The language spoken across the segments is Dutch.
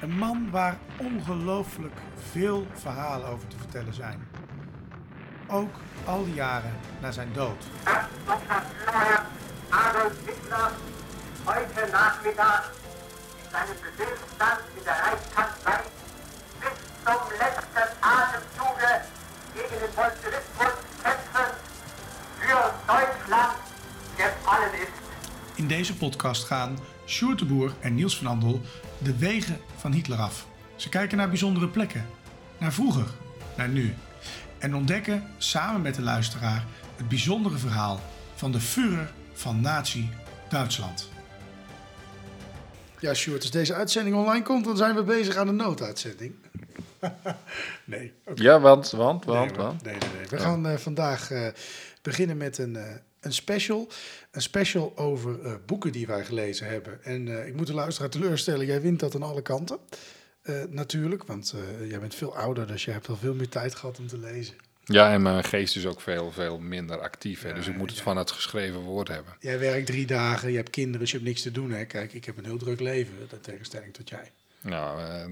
Een man waar ongelooflijk veel verhalen over te vertellen zijn. Ook al die jaren na zijn dood. Adolf Hitler heute Nachmittag in seinem Befehlsstand in der Reichskanzlei bis zum letzten Atemzuge gegen den Bolschewismus kämpfen für Deutschland gefallen ist. In deze podcast gaan Sjoerd de Boer en Niels van Andel de wegen van Hitler af. Ze kijken naar bijzondere plekken, naar vroeger, naar nu. En ontdekken samen met de luisteraar het bijzondere verhaal van de Führer van Nazi-Duitsland. Ja, Sjoerd, als deze uitzending online komt, dan zijn we bezig aan de nooduitzending. nee, oké. Ja, want, want, want, nee, want. Nee, nee, nee. We gaan eh, vandaag eh, beginnen met een, eh, een special. Een special over eh, boeken die wij gelezen hebben. En eh, ik moet de luisteraar teleurstellen, jij wint dat aan alle kanten. Eh, natuurlijk, want jij bent veel ouder, dus je hebt al veel meer tijd gehad om te lezen. Ja, en mijn geest is ook veel, veel minder actief. Hè, dus ik moet het van het geschreven woord hebben. Jij werkt drie dagen, je hebt kinderen, dus je hebt niks te doen. Hè? Kijk, ik heb een heel druk leven, in tegenstelling tot jij. Nou, eh,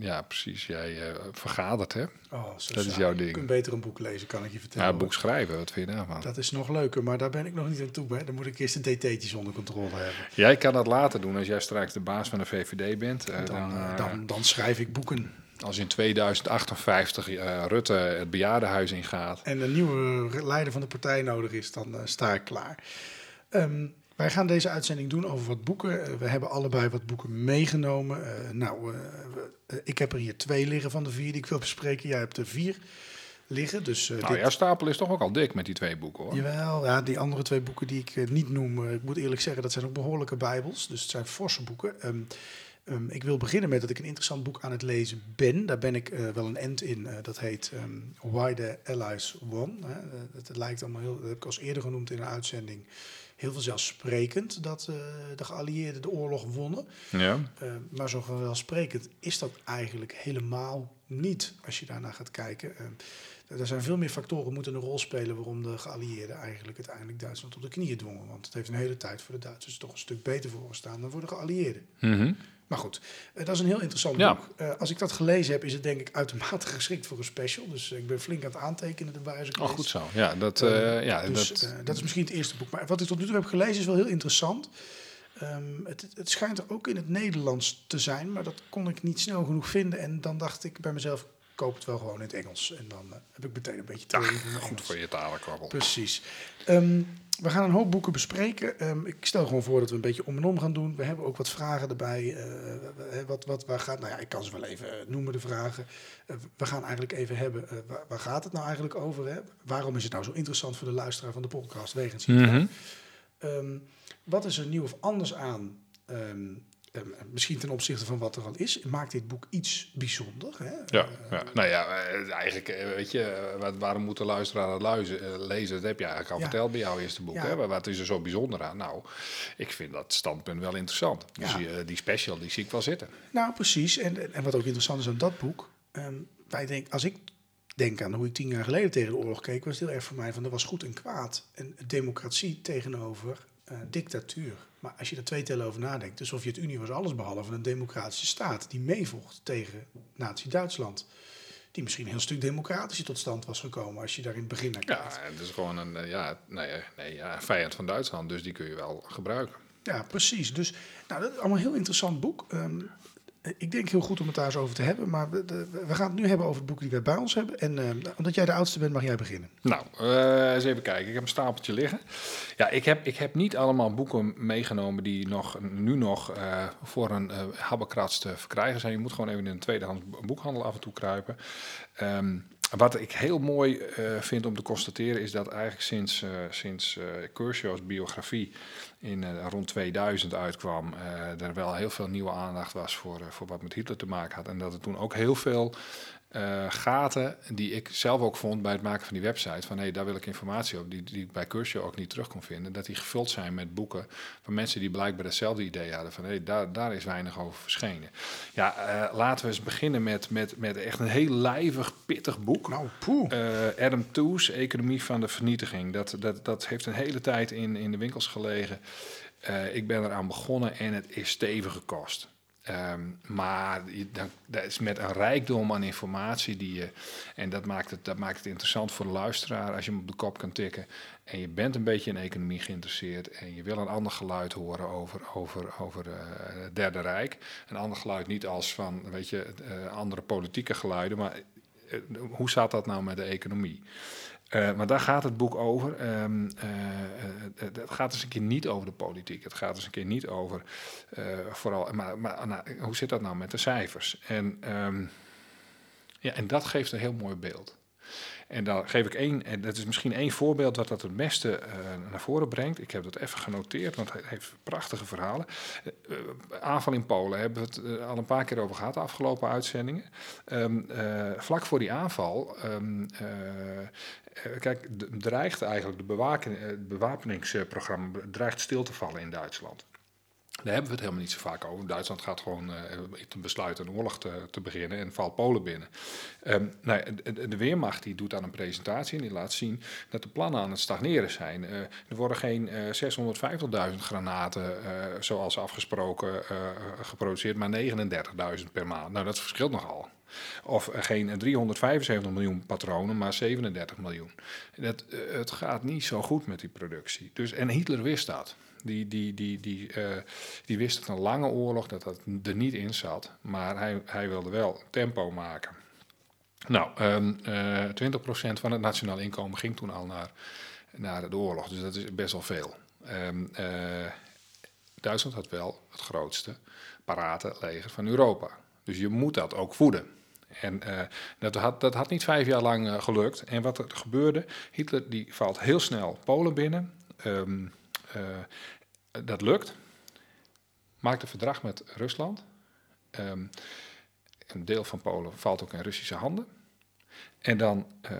ja, precies. Jij eh, vergadert, hè? Oh, zo Dat is jouw Je ding. kunt beter een boek lezen, kan ik je vertellen. Ja, hoor. boek schrijven, wat vind je daarvan? Dat is nog leuker, maar daar ben ik nog niet aan toe. Hè? Dan moet ik eerst de DT'tjes onder controle hebben. Jij kan dat later doen als jij straks de baas van de VVD bent. Eh, Dan, dan, eh, dan, dan schrijf ik boeken. als in 2058 eh, Rutte het bejaardenhuis ingaat. en een nieuwe leider van de partij nodig is, dan sta ik klaar. Ehm, wij gaan deze uitzending doen over wat boeken. Eh, we hebben allebei wat boeken meegenomen. Eh, nou, eh, ik heb er hier twee liggen van de vier die ik wil bespreken. Jij hebt er vier liggen. Dus, Nou, dit- jouw stapel is toch ook al dik met die twee boeken, hoor. Jawel, ja, die andere twee boeken die ik niet noem, ik moet eerlijk zeggen, dat zijn ook behoorlijke bijbels. Dus het zijn forse boeken. Ehm, ehm, ik wil beginnen met dat ik een interessant boek aan het lezen ben. Daar ben ik wel een end in. Dat heet ehm, Why the Allies Won. Het lijkt allemaal heel, dat heb ik als eerder genoemd in een uitzending, heel vanzelfsprekend dat eh, de geallieerden de oorlog wonnen. Ja. Eh, maar zo vanzelfsprekend is dat eigenlijk helemaal niet als je daarnaar gaat kijken. Eh, er zijn veel meer factoren moeten een rol spelen waarom de geallieerden eigenlijk uiteindelijk Duitsland op de knieën dwongen. Want het heeft een hele tijd voor de Duitsers toch een stuk beter voor gestaan dan voor de geallieerden. Mhm. Maar goed, eh, dat is een heel interessant Ja. boek. Eh, als ik dat gelezen heb, is het denk ik uitermate geschikt voor een special. Dus ik ben flink aan het aantekenen erbij als ik Oh, goed zo. Ja, dat, eh, ja, Dus dat, eh, dat is misschien het eerste boek. Maar wat ik tot nu toe heb gelezen is wel heel interessant. Ehm, het, het schijnt er ook in het Nederlands te zijn, maar dat kon ik niet snel genoeg vinden. En dan dacht ik bij mezelf, koop het wel gewoon in het Engels. En dan eh, heb ik meteen een beetje van mijn goed voor je talenkwabbel. Precies. Ehm, we gaan een hoop boeken bespreken. Ehm, ik stel gewoon voor dat we een beetje om en om gaan doen. We hebben ook wat vragen erbij. Eh, wat, wat, waar gaat, nou ja, ik kan ze wel even noemen, de vragen. Eh, we gaan eigenlijk even hebben, waar, waar gaat het nou eigenlijk over? Hè? Waarom is het nou zo interessant voor de luisteraar van de podcast? Wegens? Mhm. Ehm, wat is er nieuw of anders aan? Ehm, misschien ten opzichte van wat er al is. Maakt dit boek iets bijzonder? Hè? Ja, Eh, ja, nou ja, eh, eigenlijk, eh, weet je, waarom moet de luisteraar het luizen, lezen? Dat heb je eigenlijk al Ja. verteld bij jouw eerste boek. Ja. Hè? Maar wat is er zo bijzonder aan? Nou, ik vind dat standpunt wel interessant. Dus die, die special, die zie ik wel zitten. Nou, precies. En, en wat ook interessant is aan dat boek. ehm, wij denk, als ik denk aan hoe ik tien jaar geleden tegen de oorlog keek, was het heel erg voor mij van er was goed en kwaad. En democratie tegenover eh, dictatuur. Maar als je er twee tellen over nadenkt, de Sovjet-Unie was alles behalve een democratische staat die meevocht tegen Nazi-Duitsland. Die misschien een heel stuk democratischer tot stand was gekomen als je daar in het begin naar kijkt. Ja, het is gewoon een eh, ja, nee, eh, nee, ja, vijand van Duitsland, dus die kun je wel gebruiken. Ja, precies. Dus nou, dat is allemaal een heel interessant boek. Ehm, ik denk heel goed om het daar eens over te hebben. Maar we, we gaan het nu hebben over het boek die wij bij ons hebben. En ehm, omdat jij de oudste bent, mag jij beginnen. Nou, eh, eens even kijken. Ik heb een stapeltje liggen. Ja, ik heb, ik heb niet allemaal boeken meegenomen die nog, nu nog eh, voor een uh, te verkrijgen zijn. Je moet gewoon even in een tweedehands boekhandel af en toe kruipen. Ehm, wat ik heel mooi eh, vind om te constateren is dat eigenlijk sinds, uh, sinds uh, biografie in rond 2000 uitkwam, er wel heel veel nieuwe aandacht was voor, voor wat met Hitler te maken had. En dat er toen ook heel veel eh, gaten die ik zelf ook vond bij het maken van die website. Van hé, hey, daar wil ik informatie op, die, die ik bij Cursio ook niet terug kon vinden. Dat die gevuld zijn met boeken van mensen die blijkbaar hetzelfde idee hadden. Van hé, hey, daar, daar is weinig over verschenen. Ja, uh, laten we eens beginnen met, met, met echt een heel lijvig, pittig boek. Nou, poeh. Uh, Adam Tooze, Economie van de Vernietiging. Dat, dat, dat heeft een hele tijd in, in de winkels gelegen. ik ben eraan begonnen en het is stevige kost. Um, maar dan, dat is met een rijkdom aan informatie die je. En dat maakt, het, dat maakt het interessant voor de luisteraar als je hem op de kop kan tikken. En je bent een beetje in economie geïnteresseerd. En je wil een ander geluid horen over, over, over uh, het Derde Rijk. Een ander geluid niet als van, weet je, uh, andere politieke geluiden. Maar uh, hoe staat dat nou met de economie? Uh, maar daar gaat het boek over. Um, uh, het gaat eens een keer niet over de politiek. Het gaat eens een keer niet over vooral. Maar, maar nou, hoe zit dat nou met de cijfers? En, um, ja, en dat geeft een heel mooi beeld. En dan geef ik één, en dat is misschien één voorbeeld wat dat het beste uh, naar voren brengt. Ik heb dat even genoteerd, want hij heeft prachtige verhalen. Uh, aanval in Polen hebben we het uh, al een paar keer over gehad, de afgelopen uitzendingen. Um, vlak voor die aanval, um, kijk, dreigt eigenlijk de bewapeningsprogramma dreigt stil te vallen in Duitsland. Daar hebben we het helemaal niet zo vaak over. Duitsland gaat gewoon uh, besluiten een oorlog te, te, beginnen en valt Polen binnen. Um, nou, de, Weermacht die doet dan een presentatie en die laat zien dat de plannen aan het stagneren zijn. Uh, er worden geen uh, 650.000 granaten zoals afgesproken geproduceerd, maar 39.000 per maand. Nou, dat verschilt nogal. Of geen 375 miljoen patronen, maar 37 miljoen. Dat, het gaat niet zo goed met die productie. Dus, en Hitler wist dat. Die, die, die, die, uh, die wist dat een lange oorlog dat dat er niet in zat. Maar hij, hij wilde wel tempo maken. Nou, um, uh, 20% van het nationaal inkomen ging toen al naar, naar de oorlog. Dus dat is best wel veel. Um, uh, Duitsland had wel het grootste parate leger van Europa. Dus je moet dat ook voeden. En dat, had, dat had niet vijf jaar lang gelukt. En wat er gebeurde, Hitler die valt heel snel Polen binnen. Uh, dat lukt. Maakt een verdrag met Rusland. Um, een deel van Polen valt ook in Russische handen. En dan uh,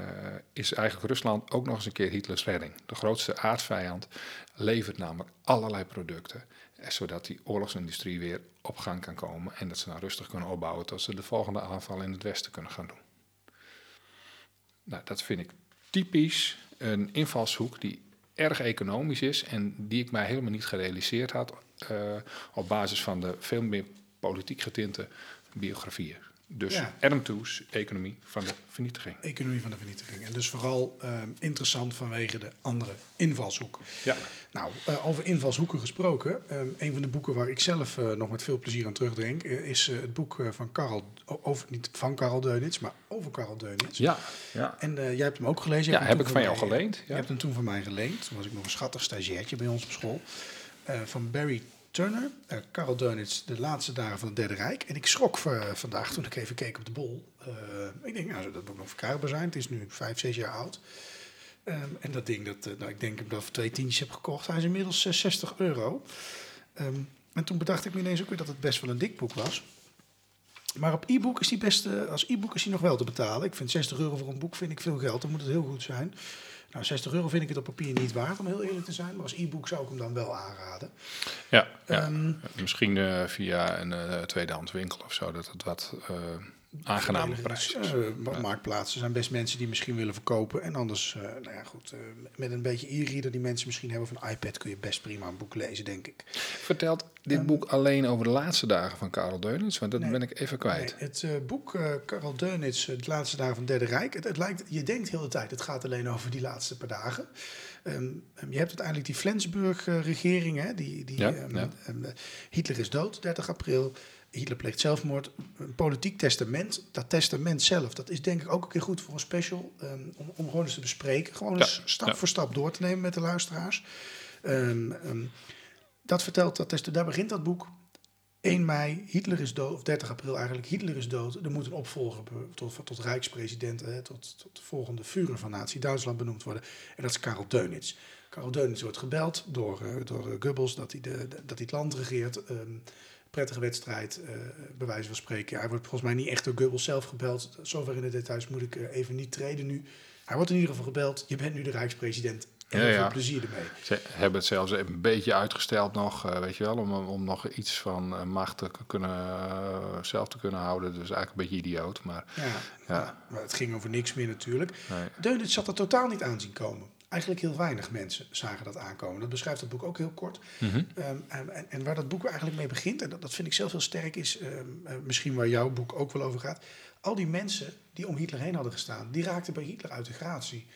is eigenlijk Rusland ook nog eens een keer Hitlers redding. De grootste aardvijand levert namelijk allerlei producten. Eh, zodat die oorlogsindustrie weer op gang kan komen. En dat ze nou rustig kunnen opbouwen tot ze de volgende aanval in het westen kunnen gaan doen. Nou, dat vind ik typisch een invalshoek die erg economisch is en die ik mij helemaal niet gerealiseerd had uh, op basis van de veel meer politiek getinte biografieën. Dus ja. Adam Tooze, Economie van de Vernietiging. Economie van de Vernietiging. En dus vooral uh, interessant vanwege de andere invalshoeken. Ja. Nou, uh, over invalshoeken gesproken. Um, een van de boeken waar ik zelf uh, nog met veel plezier aan terugdenk... is het boek van Karel... Over, niet van Karel Deunits, maar over Karel Deunits. Ja. ja. En jij hebt hem ook gelezen. Ja, heb ik van jou geleend. Ja. Je hebt hem toen van mij geleend. Toen was ik nog een schattig stagiairtje bij ons op school. van Barry Turner, uh, Karel Deunits, de laatste dagen van het Derde Rijk. En ik schrok uh, vandaag toen ik even keek op de bol. Uh, ik denk, nou, dat moet nog verkrijgbaar zijn. Het is nu vijf, zes jaar oud. Um, en dat ding, dat, nou, ik denk dat ik dat voor twee tientjes heb gekocht. Hij is inmiddels 60 euro. Um, en toen bedacht ik me ineens ook weer dat het best wel een dik boek was. Maar op e-book is die best, als e-book is die nog wel te betalen. Ik vind 60 euro voor een boek vind ik veel geld. Dan moet het heel goed zijn. Nou, 60 euro vind ik het op papier niet waard, om heel eerlijk te zijn. Maar als e-book zou ik hem dan wel aanraden. Ja, ja. Um, misschien uh, via een uh, tweedehands winkel of zo, dat het wat uh, aangename prijs is. Ja. Marktplaatsen zijn best mensen die misschien willen verkopen. En anders, nou ja, goed, met een beetje e-reader die mensen misschien hebben van iPad... kun je best prima een boek lezen, denk ik. Vertelt dit um, boek alleen over de laatste dagen van Karel Deunits? Want dat nee, ben ik even kwijt. Nee, het boek Karel Deunits, de laatste dagen van het Derde Rijk... Het, het, lijkt, je denkt heel de tijd, het gaat alleen over die laatste paar dagen... Um, je hebt uiteindelijk die Flensburg-regering, uh, die, die ja, um, ja. Hitler is dood, 30 april. Hitler pleegt zelfmoord. Een politiek testament. Dat testament zelf, dat is denk ik ook een keer goed voor een special. om, om gewoon eens te bespreken. Gewoon eens ja, stap ja. voor stap door te nemen met de luisteraars. dat vertelt, dat test, daar begint dat boek. 1 mei, Hitler is dood, of 30 april eigenlijk, Hitler is dood. Er moet een opvolger tot, tot rijkspresident, hè, tot, tot de volgende Führer van Nazi-Duitsland benoemd worden. En dat is Karel Deunits. Karel Deunits wordt gebeld door, uh, door uh, Goebbels dat hij, de, de, dat hij het land regeert. Um, prettige wedstrijd, uh, bij wijze van spreken. Hij wordt volgens mij niet echt door Goebbels zelf gebeld. Zover in de details moet ik even niet treden nu. Hij wordt in ieder geval gebeld. Je bent nu de Rijkspresident. En ja, veel plezier ermee. Ze hebben het zelfs een beetje uitgesteld nog, uh, weet je wel, om, om nog iets van macht te kunnen, uh, zelf te kunnen houden. Dus eigenlijk een beetje idioot. Maar, ja, ja. maar het ging over niks meer natuurlijk. Nee. Deunit zat er totaal niet aan zien komen. Eigenlijk heel weinig mensen zagen dat aankomen. Dat beschrijft het boek ook heel kort. Mm -hmm. um, en, en, waar dat boek eigenlijk mee begint, en dat, dat vind ik zelf heel sterk, is um, misschien waar jouw boek ook wel over gaat. Al die mensen die om Hitler heen hadden gestaan, die raakten bij Hitler uit de gratie.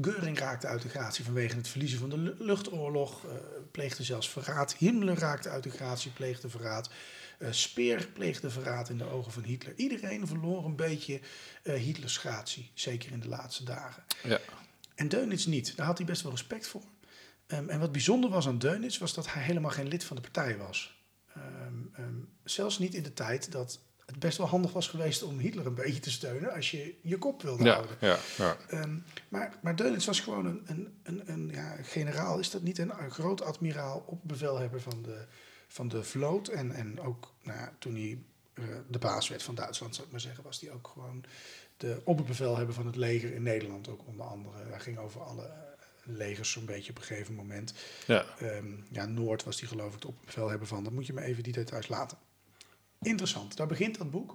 Geuring raakte uit de gratie vanwege het verliezen van de luchtoorlog, uh, pleegde zelfs verraad. Himmler raakte uit de gratie, pleegde verraad. Uh, Speer pleegde verraad in de ogen van Hitler. Iedereen verloor een beetje uh, Hitlers gratie, zeker in de laatste dagen. Ja. En Deunits niet, daar had hij best wel respect voor. Um, en wat bijzonder was aan Deunits, was dat hij helemaal geen lid van de partij was. Um, um, zelfs niet in de tijd dat het best wel handig was geweest om Hitler een beetje te steunen als je je kop wilde ja, houden. Ja, ja. Maar, maar Deunits was gewoon een, een, een, een ja, generaal, is dat niet een, een groot admiraal op bevelhebber van de, van de vloot. En, en ook nou ja, toen hij de baas werd van Duitsland, zou ik maar zeggen, was hij ook gewoon de opperbevelhebber van het leger in Nederland. Ook onder andere. Hij ging over alle legers zo'n beetje op een gegeven moment. Ja. Um, ja, Noord was die geloof ik de opperbevelhebber van. Dan moet je me even die details laten interessant. Daar begint dat boek.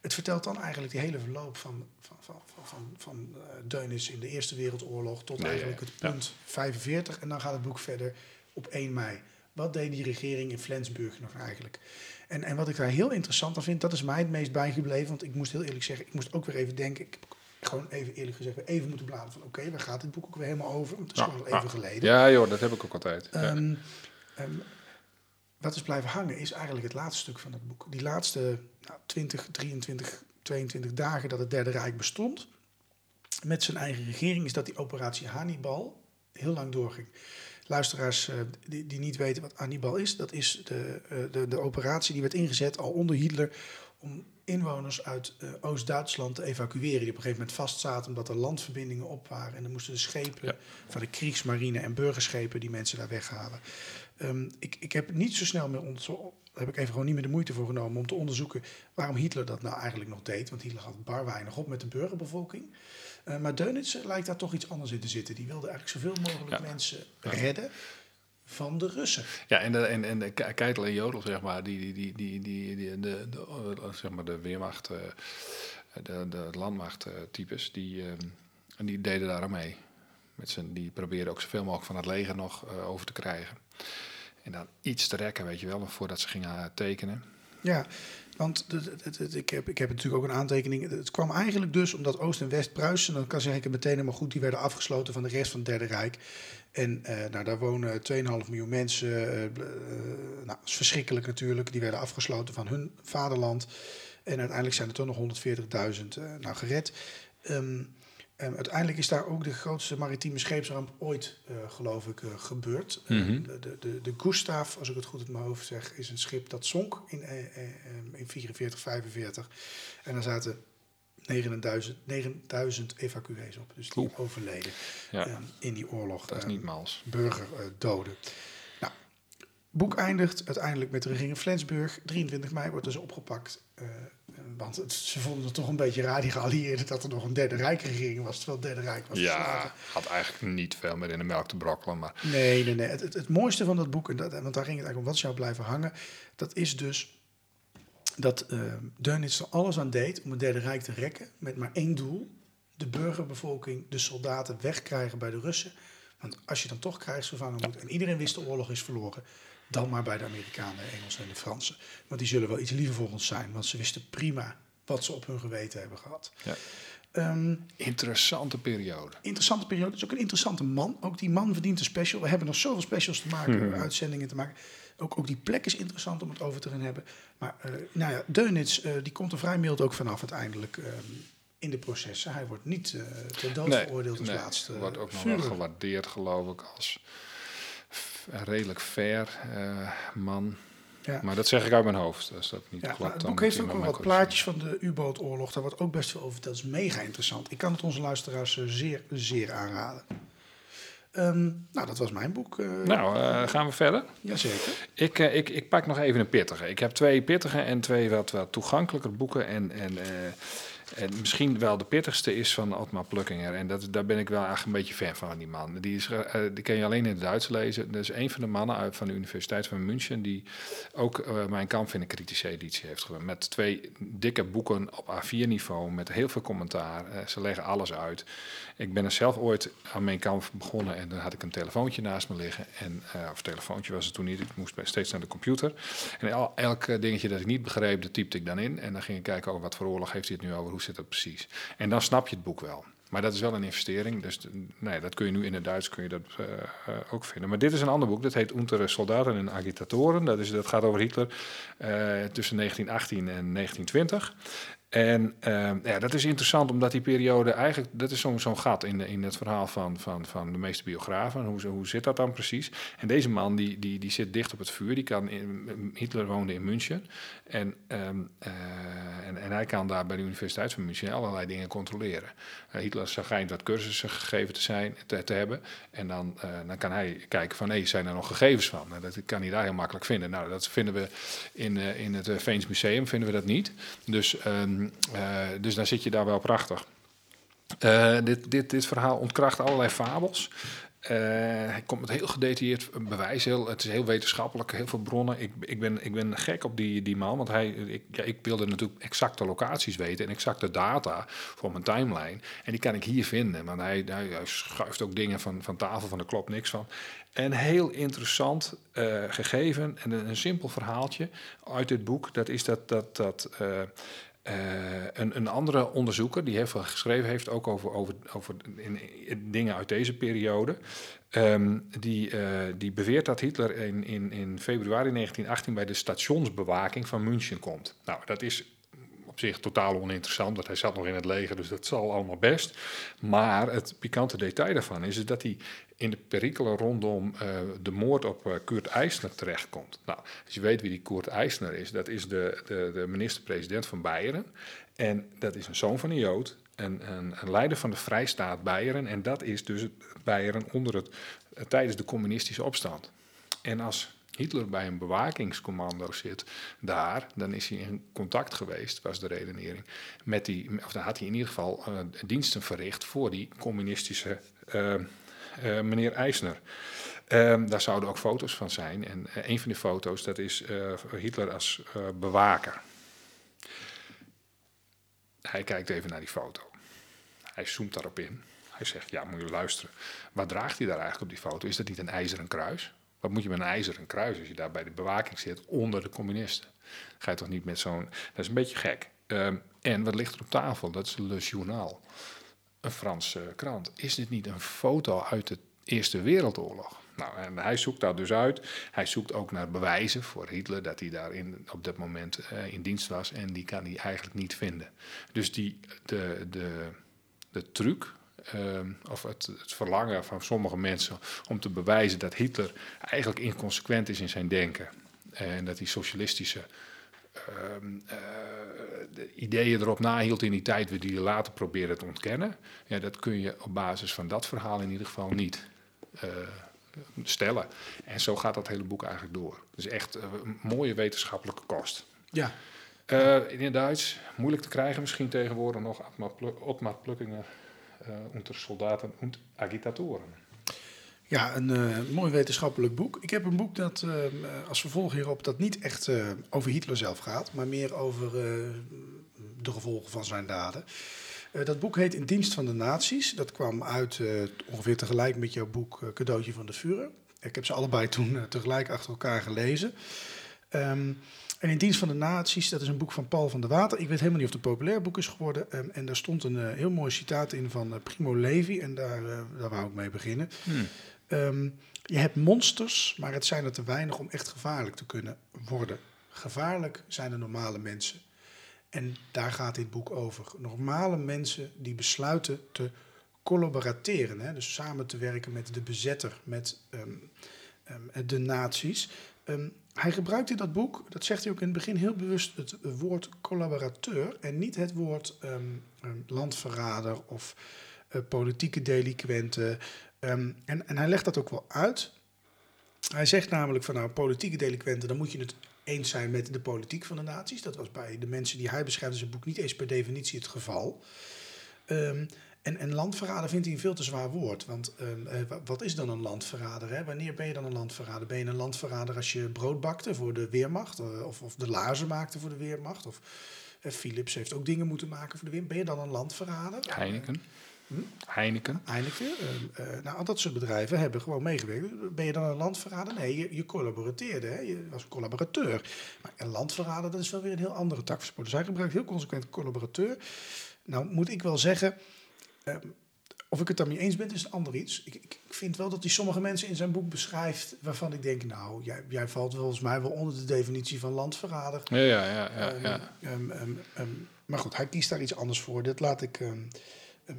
Het vertelt dan eigenlijk die hele verloop van, van, van, van, van, van uh, Deunis in de Eerste Wereldoorlog tot nee, eigenlijk het punt ja. 45. En dan gaat het boek verder op 1 mei. Wat deed die regering in Flensburg nog eigenlijk? En, en wat ik daar heel interessant aan vind, dat is mij het meest bijgebleven. Want ik moest heel eerlijk zeggen, ik moest ook weer even denken. Ik heb gewoon even eerlijk gezegd even moeten bladeren van... oké, okay, waar gaat dit boek ook weer helemaal over? Want het is gewoon al even geleden. Ja joh, dat heb ik ook altijd. Um, um, wat is blijven hangen, is eigenlijk het laatste stuk van het boek. Die laatste nou, 20, 23, 22 dagen dat het Derde Rijk bestond, met zijn eigen regering, is dat die operatie Hannibal heel lang doorging. Luisteraars uh, die, die, niet weten wat Hannibal is, dat is de, uh, de, de operatie die werd ingezet al onder Hitler om inwoners uit uh, Oost-Duitsland te evacueren. Die op een gegeven moment vastzaten omdat er landverbindingen op waren. En dan moesten de schepen ja. van de kriegsmarine en burgerschepen die mensen daar weghalen. Um, ik, ik heb niet zo snel meer. Daar heb ik even gewoon niet meer de moeite voor genomen om te onderzoeken waarom Hitler dat nou eigenlijk nog deed. Want Hitler had bar weinig op met de burgerbevolking. Uh, maar Dönitz lijkt daar toch iets anders in te zitten. Die wilde eigenlijk zoveel mogelijk ja. mensen redden van de Russen. Ja, en de, en, en de Keitel en Jodel, zeg maar, die, die, die, die, die, die de, de, de, zeg maar de weermacht, de, de landmacht-types, die, die deden daar aan mee. Met z'n, die probeerden ook zoveel mogelijk van het leger nog over te krijgen. En dan iets te rekken, weet je wel, voordat ze gingen tekenen. Ja, want ik, heb, ik heb natuurlijk ook een aantekening. Het kwam eigenlijk dus omdat Oost- en West-Pruisen, dan kan zeg ik het meteen helemaal goed, die werden afgesloten van de rest van het Derde Rijk. En uh, nou, daar wonen 2,5 miljoen mensen. Uh, nou, dat is verschrikkelijk natuurlijk. Die werden afgesloten van hun vaderland. En uiteindelijk zijn er toch nog 140.000 nou, gered. Um, Um, uiteindelijk is daar ook de grootste maritieme scheepsramp ooit, uh, geloof ik, uh, gebeurd. Mm -hmm. uh, de, de, de Gustav, als ik het goed uit mijn hoofd zeg, is een schip dat zonk in, in 44, 45. En daar zaten 9000, 9000 evacuees op. Dus die Oeh. overleden ja. um, in die oorlog. Dat is niet mals. Burgerdoden. nou, boek eindigt uiteindelijk met de regering Flensburg. 23 mei wordt dus opgepakt. Want het, ze vonden het toch een beetje raar, die geallieerden, dat er nog een derde rijkregering was, terwijl het derde rijk was Ja, had eigenlijk niet veel meer in de melk te brokkelen. Maar... Nee, nee, nee. Het, het, het mooiste van dat boek, en dat, want daar ging het eigenlijk om wat zou blijven hangen, dat is dus dat uh, Dönitz er alles aan deed om het derde rijk te rekken, met maar één doel, de burgerbevolking, de soldaten wegkrijgen bij de Russen. Want als je dan toch krijgsgevangen moet, en iedereen wist de oorlog is verloren, dan maar bij de Amerikanen, de Engelsen en de Fransen. Want die zullen wel iets liever voor ons zijn, want ze wisten prima wat ze op hun geweten hebben gehad. Ja. Um, interessante periode. Interessante periode. Het is ook een interessante man. Ook die man verdient een special. We hebben nog zoveel specials te maken, hmm. uitzendingen te maken. Ook, ook die plek is interessant om het over te gaan hebben. Maar uh, nou ja, Deunits, uh, die komt er vrij mild ook vanaf uiteindelijk. Um, in de processen. Hij wordt niet uh, ter dood nee, veroordeeld als nee, laatste. wordt ook nog wel gewaardeerd, geloof ik, als redelijk fair uh, man. Ja. Maar dat zeg ik uit mijn hoofd. Als dat niet ja, klopt, het boek heeft ook wel wat plaatjes van de U-bootoorlog. Daar wordt ook best veel over verteld. Dat is mega interessant. Ik kan het onze luisteraars zeer, zeer aanraden. Ehm, nou, dat was mijn boek. eh, Nou, eh, gaan we verder. Jazeker. Ik, eh, ik, ik pak nog even een pittige. Ik heb twee pittige en twee wat, wat toegankelijker boeken. En, en, eh, en misschien wel de pittigste is van Otmar Plukkinger. En dat, daar ben ik wel eigenlijk een beetje fan van, die man. Die, is, eh, die kan je alleen in het Duits lezen. Dat is een van de mannen uit, van de Universiteit van München... die ook eh, Mijn Kamp in een kritische editie heeft gedaan. Met twee dikke boeken op A4-niveau, met heel veel commentaar. Eh, ze leggen alles uit. Ik ben er zelf ooit aan Mijn Kamp begonnen... en dan had ik een telefoontje naast me liggen. En, eh, of telefoontje was het toen niet, ik moest steeds naar de computer. En el- elk eh, dingetje dat ik niet begreep, dat typte ik dan in. En dan ging ik kijken, oh, wat voor oorlog heeft hij het nu over, hoe zit dat precies? En dan snap je het boek wel. Maar dat is wel een investering, dus nee, dat kun je nu in het Duits kun je dat, eh, eh, ook vinden. Maar dit is een ander boek, dat heet Untere Soldaten en Agitatoren. Dat, is, dat gaat over Hitler eh, tussen 1918 en 1920. En eh, ja, dat is interessant omdat die periode eigenlijk, dat is zo'n gat in, in het verhaal van, van, van de meeste biografen. Hoe, hoe zit dat dan precies? En deze man die, die, die zit dicht op het vuur. Die kan Hitler woonde in München. En, ehm, eh, en, en hij kan daar bij de Universiteit van München allerlei dingen controleren. Eh, Hitler schijnt wat cursussen gegeven te, zijn, te, hebben. En dan, eh, dan kan hij kijken van, hé, zijn er nog gegevens van? Nou, dat kan hij daar heel makkelijk vinden. Nou, dat vinden we in, eh, in het Veens Museum, vinden we dat niet. Dus, ehm, eh, dus dan zit je daar wel prachtig. Dit, dit, dit verhaal ontkracht allerlei fabels. Eh, hij komt met heel gedetailleerd bewijs. Heel, het is heel wetenschappelijk, heel veel bronnen. Ik, ik, ben, ik ben gek op die, die man, want hij, ik, ik wilde natuurlijk exacte locaties weten en exacte data voor mijn timeline. En die kan ik hier vinden, want hij, hij, schuift ook dingen van, van tafel, van er klopt niks van. En heel interessant eh, gegeven en een, een simpel verhaaltje uit dit boek. Dat is dat, dat, dat eh, eh, een, een andere onderzoeker die heel veel geschreven heeft, ook over, over, over in, in dingen uit deze periode. ehm, die, eh, die beweert dat Hitler in, in, in februari 1918 bij de stationsbewaking van München komt. Nou, dat is op zich totaal oninteressant, want hij zat nog in het leger, dus dat zal allemaal best. Maar het pikante detail daarvan is dat hij in de perikelen rondom eh, de moord op eh, Kurt Eisner terechtkomt. Nou, als je weet wie die Kurt Eisner is, dat is de, de, de minister-president van Beieren. En dat is een zoon van een Jood, een, een, een leider van de Vrijstaat Beieren. En dat is dus Beieren onder het, eh, tijdens de communistische opstand. En als Hitler bij een bewakingscommando zit daar, dan is hij in contact geweest, was de redenering, met die, of dan had hij in ieder geval diensten verricht voor die communistische eh, meneer Eisner. Ehm, daar zouden ook foto's van zijn. En eh, een van die foto's, dat is eh, Hitler als eh, bewaker. Hij kijkt even naar die foto. Hij zoomt daarop in. Hij zegt, ja, moet je luisteren. Wat draagt hij daar eigenlijk op die foto? Is dat niet een ijzeren kruis? Wat moet je met een ijzeren kruis als je daar bij de bewaking zit onder de communisten? Ga je toch niet met zo'n... Dat is een beetje gek. Ehm, en wat ligt er op tafel? Dat is Le Journal, een Franse krant. Is dit niet een foto uit de Eerste Wereldoorlog? Nou, en hij zoekt dat dus uit. Hij zoekt ook naar bewijzen voor Hitler dat hij daar in, op dat moment eh, in dienst was. En die kan hij eigenlijk niet vinden. Dus die, de, de, de truc, ehm, of het, het verlangen van sommige mensen om te bewijzen dat Hitler eigenlijk inconsequent is in zijn denken. En dat hij socialistische de ideeën erop nahield in die tijd, die hij later probeerde te ontkennen. Ja, dat kun je op basis van dat verhaal in ieder geval niet eh, stellen. En zo gaat dat hele boek eigenlijk door. Dus echt eh, een mooie wetenschappelijke kost. Ja, in het Duits, moeilijk te krijgen misschien tegenwoordig nog, Otmar Plu- Otmar Plukkinger, unter Soldaten und Agitatoren. Ja, een eh, mooi wetenschappelijk boek. Ik heb een boek dat eh, als vervolg hierop dat niet echt eh, over Hitler zelf gaat, maar meer over de gevolgen van zijn daden. Dat boek heet In dienst van de naties. Dat kwam uit ongeveer tegelijk met jouw boek Cadeautje van de Führer. Ik heb ze allebei toen tegelijk achter elkaar gelezen. Ehm, en In dienst van de naties, dat is een boek van Paul van der Water. Ik weet helemaal niet of het een populair boek is geworden. Ehm, en daar stond een heel mooi citaat in van Primo Levi. En daar, daar wou ik mee beginnen. Ehm, je hebt monsters, maar het zijn er te weinig om echt gevaarlijk te kunnen worden. Gevaarlijk zijn de normale mensen. En daar gaat dit boek over. Normale mensen die besluiten te collaborateren. Hè? Dus samen te werken met de bezetter, met ehm, ehm, de nazi's. Hij gebruikt in dat boek, dat zegt hij ook in het begin heel bewust, het woord collaborateur en niet het woord landverrader of eh, politieke delinquenten. Ehm, en, en hij legt dat ook wel uit. Hij zegt namelijk van nou, politieke delinquenten, dan moet je het eens zijn met de politiek van de naties. Dat was bij de mensen die hij beschrijft in zijn boek niet eens per definitie het geval. Ehm, en, en landverrader vindt hij een veel te zwaar woord. Want ehm, eh, wa- wat is dan een landverrader? Hè? Wanneer ben je dan een landverrader? Ben je een landverrader als je brood bakte voor de Weermacht? eh, Of, of de laarzen maakte voor de Weermacht? Of eh, Philips heeft ook dingen moeten maken voor de Weermacht. Ben je dan een landverrader? Heineken. Hm? Heineken. Heineken. ehm, eh, nou, al dat soort bedrijven hebben gewoon meegewerkt. Ben je dan een landverrader? Nee, je, je collaboreerde. Hè? Je was een collaborateur. Maar een landverrader, dat is wel weer een heel andere tak van sport. Dus hij gebruikt heel consequent collaborateur. Nou, moet ik wel zeggen... ehm, of ik het daarmee eens ben, is een ander iets. Ik, ik, ik vind wel dat hij sommige mensen in zijn boek beschrijft... waarvan ik denk, nou, jij, jij valt volgens mij wel onder de definitie van landverrader. Ja, ja, ja. ja, ja. Ehm, maar goed, hij kiest daar iets anders voor. Dat laat ik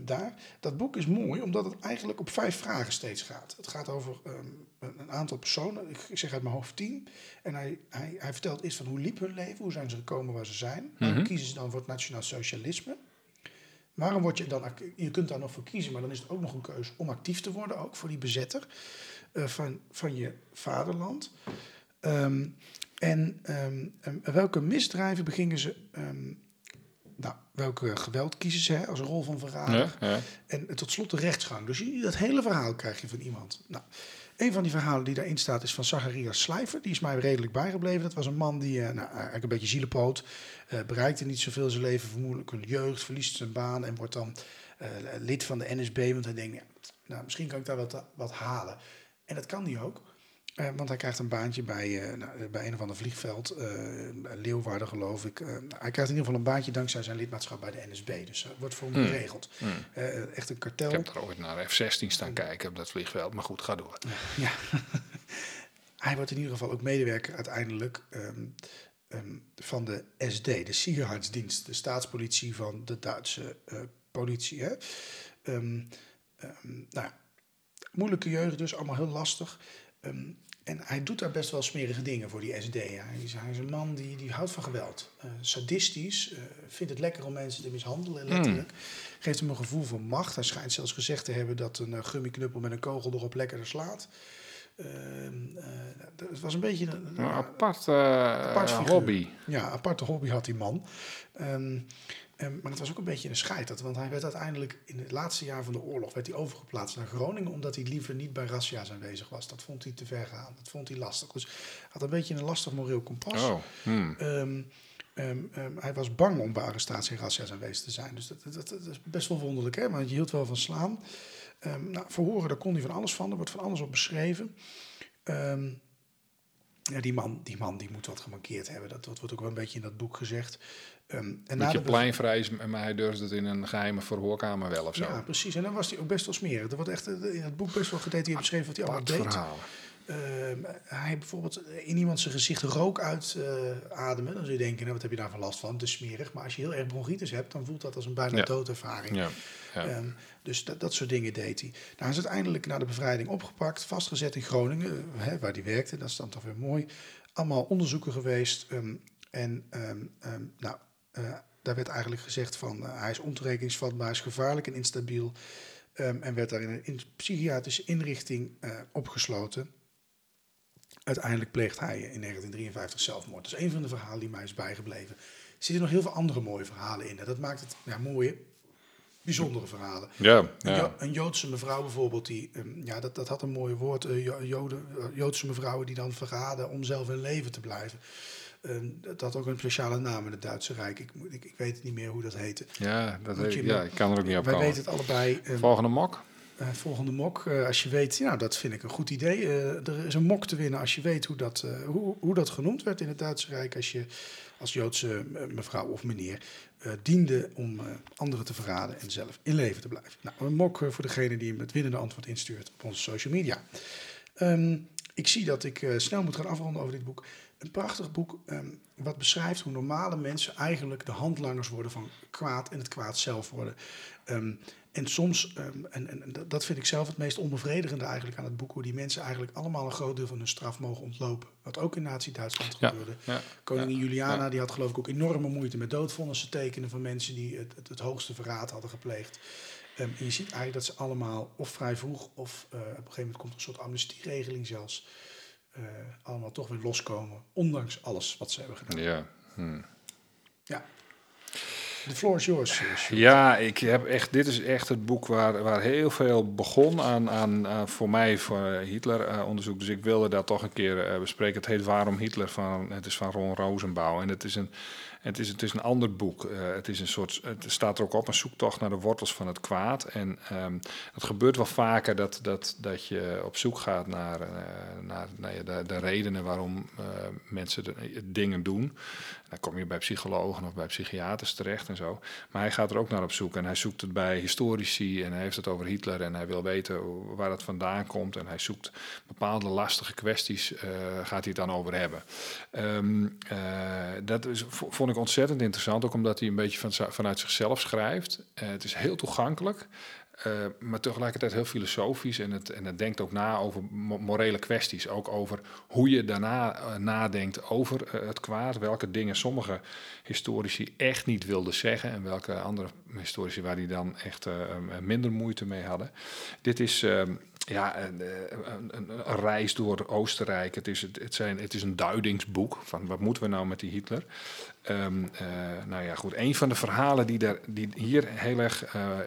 daar. Dat boek is mooi omdat het eigenlijk op vijf vragen steeds gaat. Het gaat over ehm, een, aantal personen. Ik, zeg uit mijn hoofd tien. En hij, hij, hij vertelt eerst van hoe liep hun leven, hoe zijn ze gekomen waar ze zijn. Mhm. kiezen ze dan voor het nationaal socialisme? Waarom word je dan, je kunt daar nog voor kiezen, maar dan is het ook nog een keuze om actief te worden, ook voor die bezetter eh, van, van je vaderland. Ehm, en ehm, ehm, welke misdrijven begingen ze, welke geweld kiezen ze hè, als rol van verrader? Ja, ja. En tot slot de rechtsgang. Dus dat hele verhaal krijg je van iemand. Nou, een van die verhalen die daarin staat is van Zacharias Slijver. Die is mij redelijk bijgebleven. Dat was een man die eh, nou, eigenlijk een beetje zielepoot. eh bereikte niet zoveel zijn leven. Vermoedelijk een jeugd. Verliest zijn baan. En wordt dan eh, lid van de NSB. Want hij denkt, ja, nou, misschien kan ik daar wat, wat halen. En dat kan hij ook. Eh, want hij krijgt een baantje bij, eh, nou, bij een of ander vliegveld, eh, Leeuwarden geloof ik. Eh, hij krijgt in ieder geval een baantje dankzij zijn lidmaatschap bij de NSB. Dus dat wordt voor hem Hmm. geregeld. Hmm. Eh, echt een kartel. Ik heb er ooit naar F-16 staan kijken op dat vliegveld. Maar goed, ga door. Ja. Hij wordt in ieder geval ook medewerker uiteindelijk ehm, ehm, van de SD, de Sicherheidsdienst, de staatspolitie van de Duitse eh, politie. Hè? Ehm, nou, ja, moeilijke jeugd dus, allemaal heel lastig. Ehm, en hij doet daar best wel smerige dingen voor die SD. Hij is, hij is een man die, die houdt van geweld. Eh, sadistisch, eh, vindt het lekker om mensen te mishandelen, letterlijk. Geeft hem een gevoel van macht. Hij schijnt zelfs gezegd te hebben dat een uh, gummiknuppel met een kogel erop lekkerder slaat. Ehm, eh, het was een beetje een, Een een- apart, eh, hobby. ja, aparte hobby had die man. Ehm, ehm, maar het was ook een beetje een scheiter. Want hij werd uiteindelijk in het laatste jaar van de oorlog werd hij overgeplaatst naar Groningen. Omdat hij liever niet bij razzia's aanwezig was. Dat vond hij te ver gaan. Dat vond hij lastig. Dus hij had een beetje een lastig moreel kompas. Oh, hmm. Hij was bang om bij arrestatie en razzia's aanwezig te zijn. Dus dat, dat, dat, dat is best wel wonderlijk, hè? Want je hield wel van slaan. Ehm, nou, verhoren, daar kon hij van alles van. Er wordt van alles op beschreven. Ehm, ja, die man, die man die moet wat gemankeerd hebben. Dat, dat wordt ook wel een beetje in dat boek gezegd. Ehm, en Beetje pleinvrij is, maar hij durft het in een geheime verhoorkamer wel of zo. Ja, precies. En dan was hij ook best wel smerig. Er wordt echt eh, in het boek best wel gedetailleerd beschreven wat hij allemaal deed. hij bijvoorbeeld in iemand zijn gezicht rook uitademen. dan zou je denken, nou, wat heb je daarvan last van? Het is smerig. Maar als je heel erg bronchitis hebt, dan voelt dat als een bijna Ja. doodervaring. Ja, ja. Dus dat, soort dingen deed hij. Nou, hij is uiteindelijk na de bevrijding opgepakt, vastgezet in Groningen, eh, hè, waar hij werkte. Dat is dan toch weer mooi. Allemaal onderzoeken geweest. ehm, en ehm, ehm, nou, eh, daar werd eigenlijk gezegd van eh, hij is ontoerekeningsvatbaar, is gevaarlijk en instabiel. en werd daar in een psychiatrische inrichting opgesloten. Uiteindelijk pleegt hij in 1953 zelfmoord. Dat is een van de verhalen die mij is bijgebleven. Er zitten nog heel veel andere mooie verhalen in. Dat maakt het ja, mooie, bijzondere verhalen. Ja, Een, ja. Een Joodse mevrouw bijvoorbeeld, die, ehm, ja, dat, dat had een mooi woord. eh, Jo- Joden, eh, Joodse mevrouwen die dan verraden om zelf in leven te blijven. Ehm, dat had ook een speciale naam in het Duitse Rijk. Ik, ik, ik weet niet meer hoe dat heette. ja, dat je ja, ik kan er ook niet op Wij komen. weten het allebei. ehm, Volgende mok. eh, volgende mok, als je weet, ja, dat vind ik een goed idee. Er is een mok te winnen als je weet hoe dat, hoe, hoe dat genoemd werd in het Duitse Rijk. Als je als Joodse eh, mevrouw of meneer eh, diende om eh, anderen te verraden en zelf in leven te blijven. Nou, een mok voor degene die hem het winnende antwoord instuurt op onze social media. Ehm, ik zie dat ik snel moet gaan afronden over dit boek. Een prachtig boek ehm, wat beschrijft hoe normale mensen eigenlijk de handlangers worden van kwaad en het kwaad zelf worden. Ehm, en soms, ehm, en, en, dat- vind ik zelf het meest onbevredigende eigenlijk aan het boek, hoe die mensen eigenlijk allemaal een groot deel van hun straf mogen ontlopen. Wat ook in Nazi-Duitsland Ja, gebeurde. ja. Koningin Ja, Juliana die had geloof ik ook enorme moeite met doodvonnissen tekenen van mensen die het, het, het hoogste verraad hadden gepleegd. Ehm, en je ziet eigenlijk dat ze allemaal of vrij vroeg of eh, op een gegeven moment komt er een soort amnestieregeling zelfs. eh, allemaal toch weer loskomen, ondanks alles wat ze hebben gedaan. Ja. Hm. Ja. The floor is yours. eh. Ja, ik heb echt, dit is echt het boek waar, waar heel veel begon aan, aan, voor mij, voor Hitler-onderzoek. dus ik wilde dat toch een keer eh, bespreken. Het heet Waarom Hitler, van, het is van Ron Rosenbouw. En het is een, het is, het is een ander boek. Eh, het, is een soort, het staat er ook op, een zoektocht naar de wortels van het kwaad. En ehm, het gebeurt wel vaker dat, dat, dat je op zoek gaat naar, eh, naar, naar de, de redenen waarom eh, mensen de, dingen doen. Dan kom je bij psychologen of bij psychiaters terecht en zo. Maar hij gaat er ook naar op zoek. En hij zoekt het bij historici en hij heeft het over Hitler. En hij wil weten waar het vandaan komt. En hij zoekt bepaalde lastige kwesties, eh, gaat hij het dan over hebben. Ehm, eh, dat is, vo- vond ik ontzettend interessant. Ook omdat hij een beetje vanuit zichzelf schrijft. Eh, het is heel toegankelijk. Eh, maar tegelijkertijd heel filosofisch en het, en het denkt ook na over mo- morele kwesties. Ook over hoe je daarna eh, nadenkt over eh, het kwaad. Welke dingen sommige historici echt niet wilden zeggen. En welke andere historici waar die dan echt minder moeite mee hadden. Dit is ehm, ja, een, eh, een, een, een reis door Oostenrijk. Het is, het, zijn, het is een duidingsboek van wat moeten we nou met die Hitler. Ehm, eh, nou ja, goed. Een van de verhalen die, daar, die hier heel erg eh,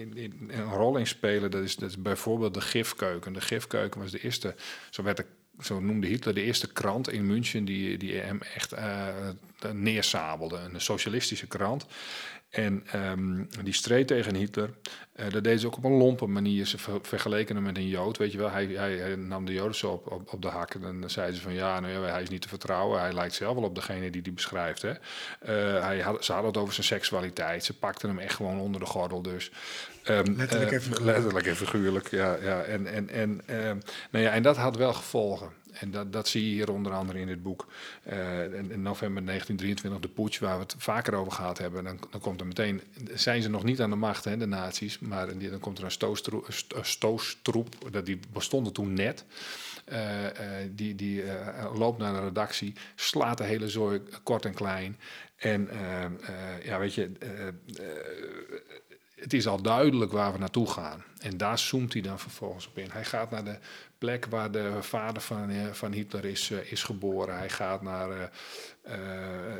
in, in- een rol in spelen, dat is, dat is bijvoorbeeld de gifkeuken. De gifkeuken was de eerste, zo, werd de, zo noemde Hitler de eerste krant in München die, die hem echt eh, neersabelde. Een socialistische krant. En ehm, die streed tegen Hitler. Eh, dat deed ze ook op een lompe manier. Ze ver- vergeleken hem met een Jood, weet je wel. Hij, hij, hij nam de Joden zo op, op, op de hak. En dan zeiden ze van, ja, nou ja, hij is niet te vertrouwen. Hij lijkt zelf wel op degene die hij beschrijft. Hè. Eh, hij had, ze hadden het over zijn seksualiteit. Ze pakten hem echt gewoon onder de gordel. Dus, Ehm, Letterlijk eh, en figuurlijk. Letterlijk en figuurlijk, ja. ja. En, en, en, ehm, nou ja, en dat had wel gevolgen. En dat, dat zie je hier onder andere in dit boek. Eh, in, november 1923, de putsch, waar we het vaker over gehad hebben. Dan, dan komt er meteen, zijn ze nog niet aan de macht, hè, de nazi's. Maar dan komt er een stoostroep, dat die bestonden toen net. Eh, eh, die die loopt naar de redactie, slaat de hele zooi kort en klein. En ja, weet je, het is al duidelijk waar we naartoe gaan. En daar zoomt hij dan vervolgens op in. Hij gaat naar de plek waar de vader van, eh, van Hitler is, eh, is geboren. Hij gaat naar, eh,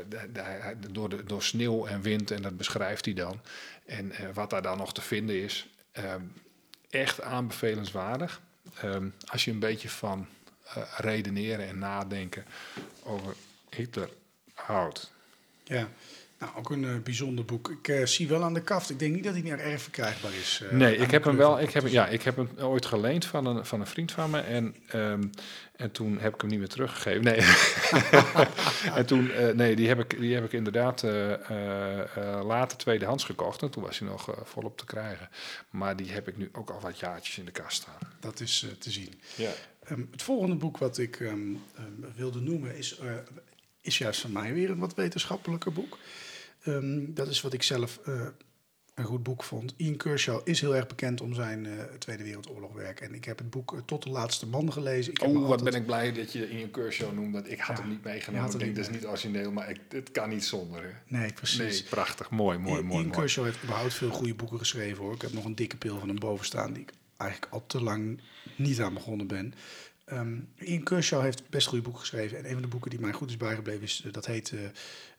de- door, de, door sneeuw en wind en dat beschrijft hij dan. En wat daar dan nog te vinden is, echt aanbevelenswaardig. Ehm, als je een beetje van redeneren en nadenken over Hitler houdt. Ja, nou, ook een eh, bijzonder boek. Ik eh, zie wel aan de kaft. Ik denk niet dat hij meer erg verkrijgbaar is. eh, Nee, ik heb hem wel. Ik heb, ja, ik heb hem ooit geleend van een, van een vriend van me. En, ehm, en toen heb ik hem niet meer teruggegeven. Nee. en toen, nee, die heb ik, die heb ik inderdaad later tweedehands gekocht. En toen was hij nog volop te krijgen. Maar die heb ik nu ook al wat jaartjes in de kast staan. Dat is te zien. Ja. Ehm, het volgende boek wat ik ehm, wilde noemen is, is juist van mij weer een wat wetenschappelijker boek. Ehm, dat is wat ik zelf eh, een goed boek vond. Ian Kershaw is heel erg bekend om zijn eh, Tweede Wereldoorlog werk. En ik heb het boek eh, Tot de Laatste Man gelezen. Ik Oh, wat altijd- ben ik blij dat je je Kershaw noemt. Ik had Ja, hem niet meegenomen. Ik denk, dat is niet origineel, maar ik, het kan niet zonder. Hè. Nee, precies. Nee, prachtig. Mooi, mooi, Ian mooi. mooi. Kershaw heeft überhaupt veel goede boeken geschreven hoor. Ik heb nog een dikke pil van hem boven staan die ik eigenlijk al te lang niet aan begonnen ben. Ehm Ian Kershaw heeft best goede boeken geschreven. En een van de boeken die mij goed is bijgebleven is, eh, dat heet,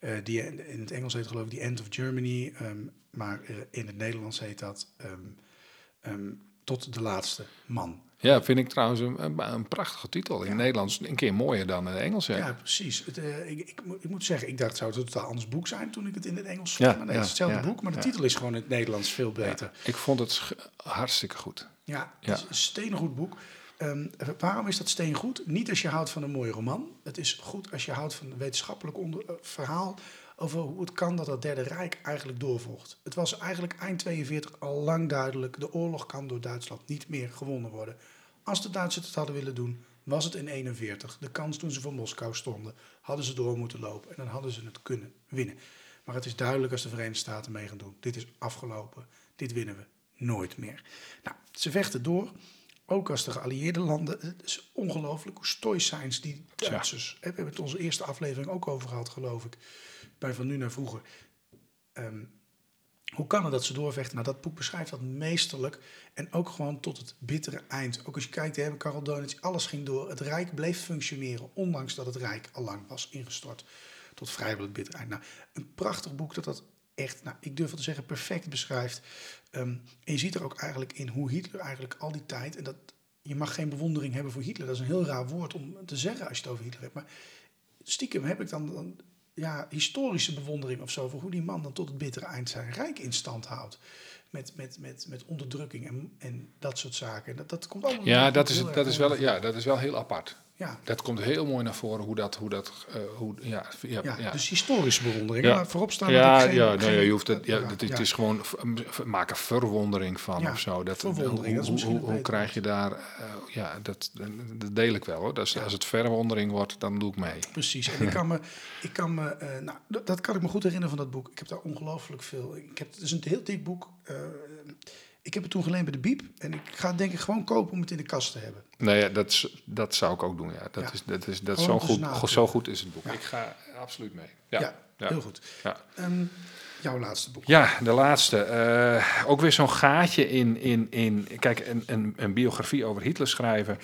eh, eh, die, in het Engels heet geloof ik The End of Germany. ehm, maar in het Nederlands heet dat ehm, Tot de Laatste Man. Ja, vind ik trouwens een, een, prachtige titel. In het Nederlands een keer mooier dan in het Engels. Ja, Ja. precies. Het, ik, ik, moet- ik moet zeggen, ik dacht het zou het een totaal anders boek zijn toen ik het in het Engels Ja, vond. maar nee, ja, het is hetzelfde boek, maar de titel is gewoon in het Nederlands veel beter. Ik vond het hartstikke goed. Ja, Ja. het is een steengoed boek. Ehm, waarom is dat steengoed? Niet als je houdt van een mooie roman. Het is goed als je houdt van een wetenschappelijk eh, verhaal over hoe het kan dat het Derde Rijk eigenlijk doorvocht. Het was eigenlijk eind 42 al lang duidelijk, de oorlog kan door Duitsland niet meer gewonnen worden. Als de Duitsers het hadden willen doen, was het in 41. De kans toen ze voor Moskou stonden, hadden ze door moeten lopen en dan hadden ze het kunnen winnen. Maar het is duidelijk als de Verenigde Staten mee gaan doen. Dit is afgelopen. Dit winnen we nooit meer. Nou, ze vechten door. Ook als de geallieerde landen. Het is ongelooflijk hoe stoïcijns die Duitsers. hè, We hebben het onze eerste aflevering ook over gehad, geloof ik. Bij Van Nu naar Vroeger. Ehm, Hoe kan het dat ze doorvechten? Nou, dat boek beschrijft dat meesterlijk. En ook gewoon tot het bittere eind. Ook als je kijkt, hè, Karel Donitz, alles ging door. Het Rijk bleef functioneren, ondanks dat het Rijk al lang was ingestort. Tot vrijwel het bittere eind. Nou, een prachtig boek dat dat echt, nou, ik durf het te zeggen, perfect beschrijft. Ehm, en je ziet er ook eigenlijk in hoe Hitler eigenlijk al die tijd... en dat, je mag geen bewondering hebben voor Hitler. Dat is een heel raar woord om te zeggen als je het over Hitler hebt. Maar stiekem heb ik dan, dan ja, historische bewondering of zo... voor hoe die man dan tot het bittere eind zijn rijk in stand houdt met, met, met, met onderdrukking en, en dat soort zaken. Dat, dat komt allemaal. Ja, dat is, dat, is wel, ja, dat is wel heel apart. Ja, Dat komt heel mooi naar voren hoe dat, hoe dat, eh, hoe, ja, ja, ja, ja. dus historische bewondering. Ja. Voorop staan dat ja, ik geen, ja, nee, je hoeft het, ja, het, is- gewoon maken verwondering van of zo. Dat, verwondering, hoe, dat is misschien hoe, hoe krijg je daar, eh, ja, dat, dat deel ik wel hoor. Dat is, Als het verwondering wordt, dan doe ik mee. Precies. En ik kan me, ik kan me eh, nou, dat, dat kan ik me goed herinneren van dat boek. Ik heb daar ongelooflijk veel. Ik heb, het is een heel dik boek. Ik heb het toen geleend bij de Biep. En ik ga het denk ik gewoon kopen om het in de kast te hebben. Nee, ja, dat, is- dat zou ik ook doen. Ja. Dat Ja. is, dat is, dat Gewoon zo, eens goed, zo goed is het boek. Ja. Ik ga absoluut mee. Ja, Ja, ja. heel goed. Ja. Ehm, jouw laatste boek. Ja, de laatste. Eh, ook weer zo'n gaatje in, in, in kijk, een, een, een biografie over Hitler schrijven.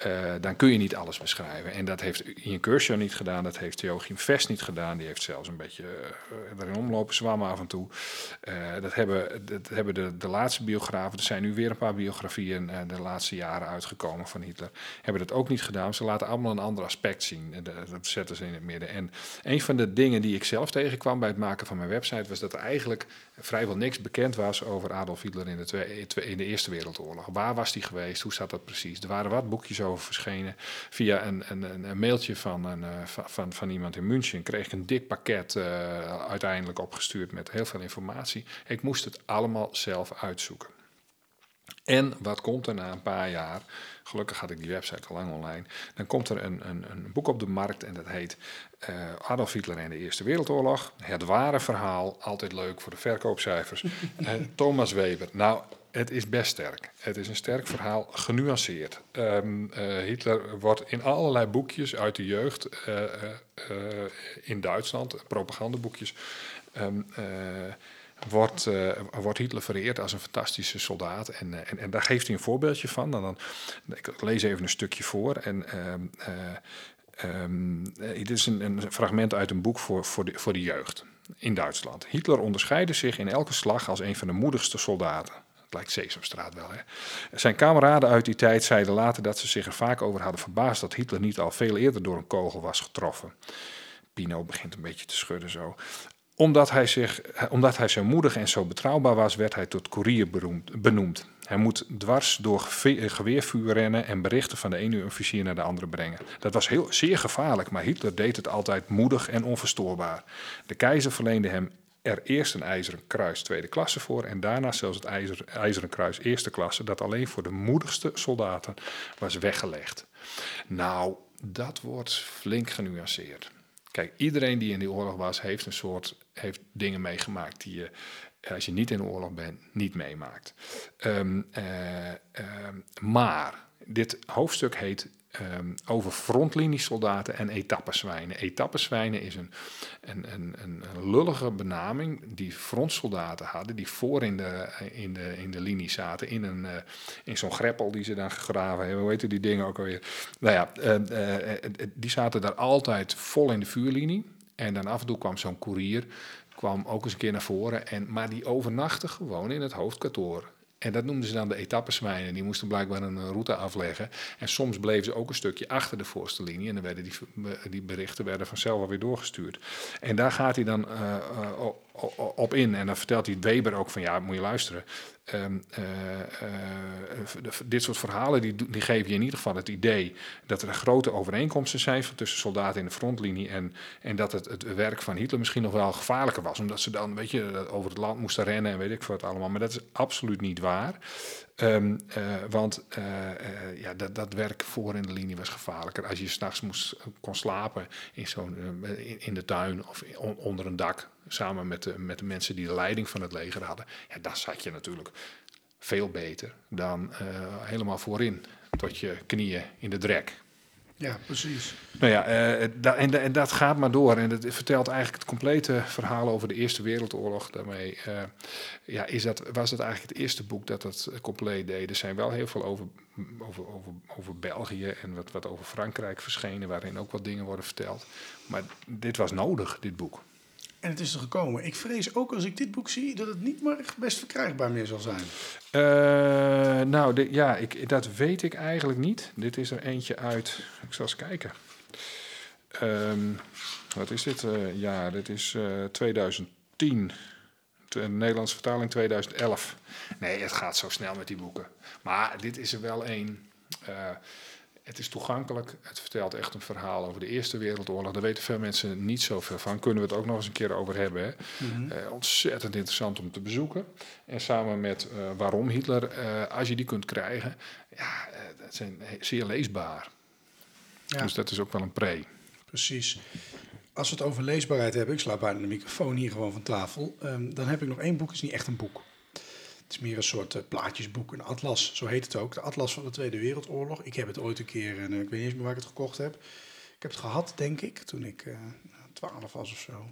Eh, dan kun je niet alles beschrijven. En dat heeft Ian Kershaw niet gedaan. Dat heeft Joachim Vest niet gedaan. Die heeft zelfs een beetje eh, erin omlopen zwammen af en toe. Eh, dat hebben, dat hebben de, de laatste biografen. Er zijn nu weer een paar biografieën de laatste jaren uitgekomen van Hitler. Hebben dat ook niet gedaan. Ze laten allemaal een ander aspect zien. Dat zetten ze in het midden. En een van de dingen die ik zelf tegenkwam bij het maken van mijn website was dat er eigenlijk vrijwel niks bekend was over Adolf Hitler in de, in de Eerste Wereldoorlog. Waar was hij geweest? Hoe staat dat precies? Er waren wat boekjes over verschenen. Via een, een, een, mailtje van, een, eh, van, van, van iemand in München kreeg ik een dik pakket eh, uiteindelijk opgestuurd met heel veel informatie. Ik moest het allemaal zelf uitzoeken. En wat komt er na een paar jaar? Gelukkig had ik die website al lang online. Dan komt er een, een, een boek op de markt en dat heet eh, Adolf Hitler en de Eerste Wereldoorlog. Het ware verhaal, altijd leuk voor de verkoopcijfers. Eh, Thomas Weber. Nou, het is best sterk. Het is een sterk verhaal, genuanceerd. Ehm, eh, Hitler wordt in allerlei boekjes uit de jeugd in Duitsland, propagandaboekjes, ehm, eh, wordt, eh, wordt Hitler vereerd als een fantastische soldaat. En, eh, en, en daar geeft hij een voorbeeldje van. En dan, ik lees even een stukje voor. En, eh, dit is een, fragment uit een boek voor, voor, de, voor de jeugd in Duitsland. Hitler onderscheidde zich in elke slag als een van de moedigste soldaten. Het lijkt Sesamstraat wel, hè? Zijn kameraden uit die tijd zeiden later dat ze zich er vaak over hadden verbaasd dat Hitler niet al veel eerder door een kogel was getroffen. Pino begint een beetje te schudden zo omdat hij, zich, omdat hij zo moedig en zo betrouwbaar was, werd hij tot koerier benoemd. Hij moet dwars door geweervuur rennen en berichten van de ene officier naar de andere brengen. Dat was heel, zeer gevaarlijk, maar Hitler deed het altijd moedig en onverstoorbaar. De keizer verleende hem er eerst een ijzeren kruis tweede klasse voor en daarna zelfs het ijzer, ijzeren kruis eerste klasse, dat alleen voor de moedigste soldaten was weggelegd. Nou, dat wordt flink genuanceerd. Kijk, iedereen die in die oorlog was, heeft een soort heeft dingen meegemaakt die je, als je niet in oorlog bent, niet meemaakt. Ehm, eh, ehm, maar dit hoofdstuk heet ehm, over frontliniesoldaten en etappezwijnen. Etappezwijnen is een, een, een, een, lullige benaming die frontsoldaten hadden, die voor in de, in de, in de linie zaten, in, een, eh, in zo'n greppel die ze dan gegraven hebben. Hoe heet die dingen ook alweer? Nou ja, eh, eh, eh, die zaten daar altijd vol in de vuurlinie. En dan af en toe kwam zo'n koerier, kwam ook eens een keer naar voren. En, maar die overnachtte gewoon in het hoofdkantoor. En dat noemden ze dan de etappeswijnen. Die moesten blijkbaar een eh, route afleggen. En soms bleven ze ook een stukje achter de voorste linie. En dan werden die, die berichten werden vanzelf alweer doorgestuurd. En daar gaat hij dan uh, op in. En dan vertelt hij Weber ook van, ja, moet je luisteren. Um, uh, uh, dit soort verhalen die, die geven je in ieder geval het idee dat er grote overeenkomsten zijn tussen soldaten in de frontlinie en, en dat het, het werk van Hitler misschien nog wel gevaarlijker was, omdat ze dan weet je, over het land moesten rennen en weet ik wat allemaal. Maar dat is absoluut niet waar. Um, uh, want uh, ja, dat, dat werk voor in de linie was gevaarlijker. Als je s'nachts moest kon slapen in, zo'n, in, de tuin of on, onder een dak, samen met de, met de mensen die de leiding van het leger hadden, ja, dan zat je natuurlijk veel beter dan helemaal voorin, tot je knieën in de drek. Ja, precies. Nou ja, eh, en, en dat gaat maar door. En het vertelt eigenlijk het complete verhaal over de Eerste Wereldoorlog. Daarmee eh, ja, is dat, was het eigenlijk het eerste boek dat het compleet deed. Er zijn wel heel veel over, over, over, over België en wat, wat over Frankrijk verschenen, waarin ook wat dingen worden verteld. Maar dit was nodig, dit boek. En het is er gekomen. Ik vrees ook als ik dit boek zie dat het niet meer best verkrijgbaar meer zal zijn. Eh, nou, de- ja, ik, dat weet ik eigenlijk niet. Dit is er eentje uit. Ik zal eens kijken. Ehm, wat is dit? Eh, ja, dit is eh 2010. De Nederlandse vertaling 2011. Nee, het gaat zo snel met die boeken. Maar dit is er wel één. Het is toegankelijk. Het vertelt echt een verhaal over de Eerste Wereldoorlog. Daar weten veel mensen niet zoveel van. Kunnen we het ook nog eens een keer over hebben. Hè? Eh, ontzettend interessant om te bezoeken. En samen met eh, Waarom Hitler, eh, als je die kunt krijgen, ja, dat zijn zeer leesbaar. Ja. Dus dat is ook wel een pre. Precies. Als we het over leesbaarheid hebben, ik sla bijna de microfoon hier gewoon van tafel, ehm, dan heb ik nog één boek, is niet echt een boek. Het is meer een soort eh, plaatjesboek, een atlas, zo heet het ook. De atlas van de Tweede Wereldoorlog. Ik heb het ooit een keer, en ik weet niet eens meer waar ik het gekocht heb. Ik heb het gehad, denk ik, toen ik eh 12 was of zo.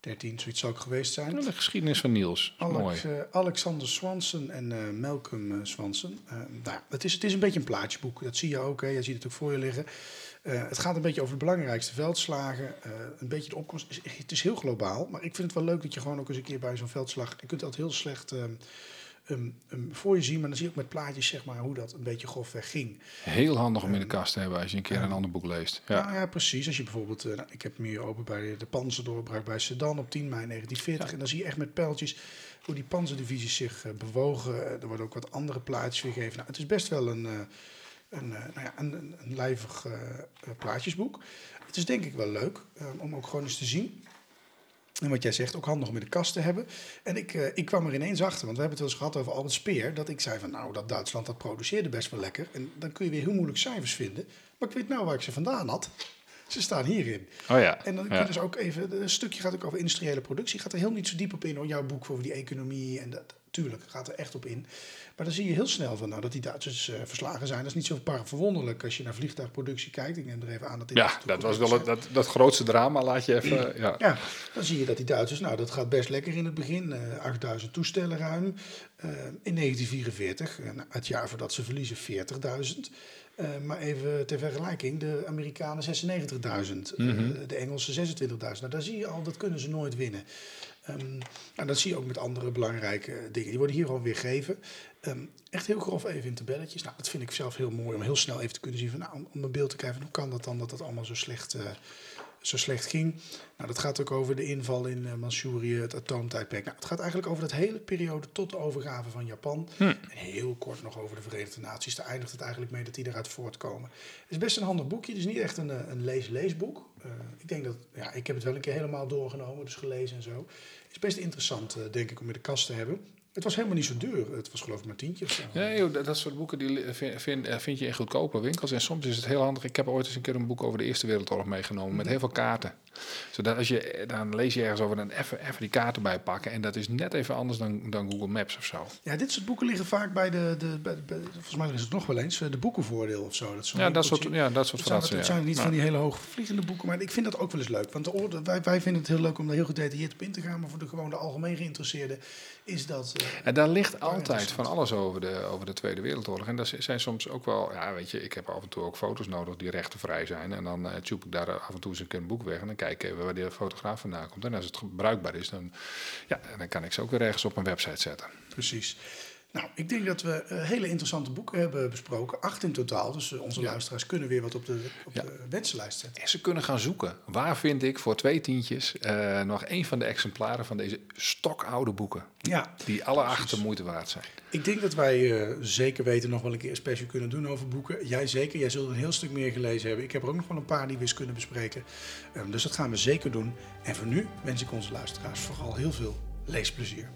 13, zoiets zou ik geweest zijn. De geschiedenis van Niels. Mooi. Alex, eh, Alexander Swanson en eh, Malcolm eh, Swanson. Eh, nou, het, is, het is een beetje een plaatjeboek. Dat zie je ook. Hè. Je ziet het ook voor je liggen. Eh, het gaat een beetje over de belangrijkste veldslagen. eh, een beetje de opkomst. Het is, heel globaal. Maar ik vind het wel leuk dat je gewoon ook eens een keer bij zo'n veldslag... Je kunt dat heel slecht ehm, ehm, ehm, voor je zien. Maar dan zie je ook met plaatjes zeg maar, hoe dat een beetje grofweg ging. Heel handig om in de kast te hebben als je een keer een ander boek leest. Ja. Nou ja, precies. Als je bijvoorbeeld, eh, nou, ik heb hem hier open bij de panzerdoorbraak bij Sedan op 10 mei 1940. En dan zie je echt met pijltjes hoe die panzerdivisies zich bewogen. Er worden ook wat andere plaatjes weergegeven. Nou, het is best wel een, een, eh, nou ja, een, een, een lijvig eh, eh, plaatjesboek. Het is denk ik wel leuk om ook gewoon eens te zien. En wat jij zegt, ook handig om in de kast te hebben. En ik, ik kwam er ineens achter, want we hebben het wel eens gehad over Albert Speer. Dat ik zei van, nou, dat Duitsland dat produceerde best wel lekker. En dan kun je weer heel moeilijk cijfers vinden. Maar ik weet nou waar ik ze vandaan had. Ze staan hierin. Oh ja. En dan kun ja. je dus ook even, een stukje gaat ook over industriële productie. Gaat er heel niet zo diep op in, hoor. Jouw boek over die economie en dat, tuurlijk, gaat er echt op in. Maar dan zie je heel snel van, nou, dat die Duitsers eh, verslagen zijn. Dat is niet zo verwonderlijk als je naar vliegtuigproductie kijkt. Ik neem er even aan dat dit Ja, dat was wel het, dat, dat grootste drama, laat je even. Ja. ja, dan zie je dat die Duitsers, nou dat gaat best lekker in het begin. eh 8000 toestellen ruim. Eh, in 1944, eh, nou, het jaar voordat ze verliezen, 40.000. Eh, maar even ter vergelijking, de Amerikanen 96.000, eh, de Engelsen 26.000. Nou, daar zie je al, dat kunnen ze nooit winnen. Ehm en dat zie je ook met andere belangrijke dingen. Die worden hier gewoon weergegeven. Ehm echt heel grof even in tabelletjes. Nou, dat vind ik zelf heel mooi om heel snel even te kunnen zien van, nou, om, een beeld te krijgen van hoe kan dat dan dat dat allemaal zo slecht, eh, zo slecht ging. Nou, dat gaat ook over de inval in uh, Manchurië, het atoomtijdperk. Nou, het gaat eigenlijk over dat hele periode tot de overgave van Japan. En heel kort nog over de Verenigde Naties. Daar eindigt het eigenlijk mee dat die eruit voortkomen. Het is best een handig boekje. Het is niet echt een, eh, een lees-leesboek. Uh, ik denk dat, ja, ik heb het wel een keer helemaal doorgenomen, dus gelezen en zo. Het is best interessant, uh, denk ik, om in de kast te hebben. Het was helemaal niet zo duur. Het was geloof ik maar tientje of zo. Nee, joh, dat, dat soort boeken die vind, vind, vind, je in goedkope winkels. En soms is het heel handig. Ik heb ooit eens een keer een boek over de Eerste Wereldoorlog meegenomen. Met heel veel kaarten. Zodat als je, dan lees je ergens over, dan even, even die kaarten bij pakken. En dat is net even anders dan, dan Google Maps of zo. Ja, dit soort boeken liggen vaak bij de, de bij, bij, volgens mij is het nog wel eens, de boekenvoordeel of zo. Dat ja, dat soort, ja, dat soort het zijn, het zijn niet ja. van die hele hoogvliegende boeken, maar ik vind dat ook wel eens leuk. Want de wij, wij vinden het heel leuk om daar heel gedetailleerd op in te gaan. Maar voor de gewone algemeen geïnteresseerde is dat... Uh, en daar ligt altijd van alles over de, over de Tweede Wereldoorlog. En dat zijn soms ook wel, ja weet je, ik heb af en toe ook foto's nodig die rechtenvrij zijn. En dan uh, tube ik daar af en toe eens een boek weg en dan kijk even waar de fotograaf vandaan komt. En als het bruikbaar is, dan, ja, dan kan ik ze ook weer ergens op een website zetten. Precies. Nou, ik denk dat we uh, hele interessante boeken hebben besproken. Acht in totaal. Dus uh, onze ja. luisteraars kunnen weer wat op de, op ja. de wensenlijst zetten. En ze kunnen gaan zoeken. Waar vind ik voor twee tientjes uh, nog een van de exemplaren van deze stokoude boeken? Ja. Die alle acht de moeite waard zijn. Ik denk dat wij zeker weten nog wel een keer een special kunnen doen over boeken. Jij zeker. Jij zult een heel stuk meer gelezen hebben. Ik heb er ook nog wel een paar die we eens kunnen bespreken. Um, dus dat gaan we zeker doen. En voor nu wens ik onze luisteraars vooral heel veel leesplezier.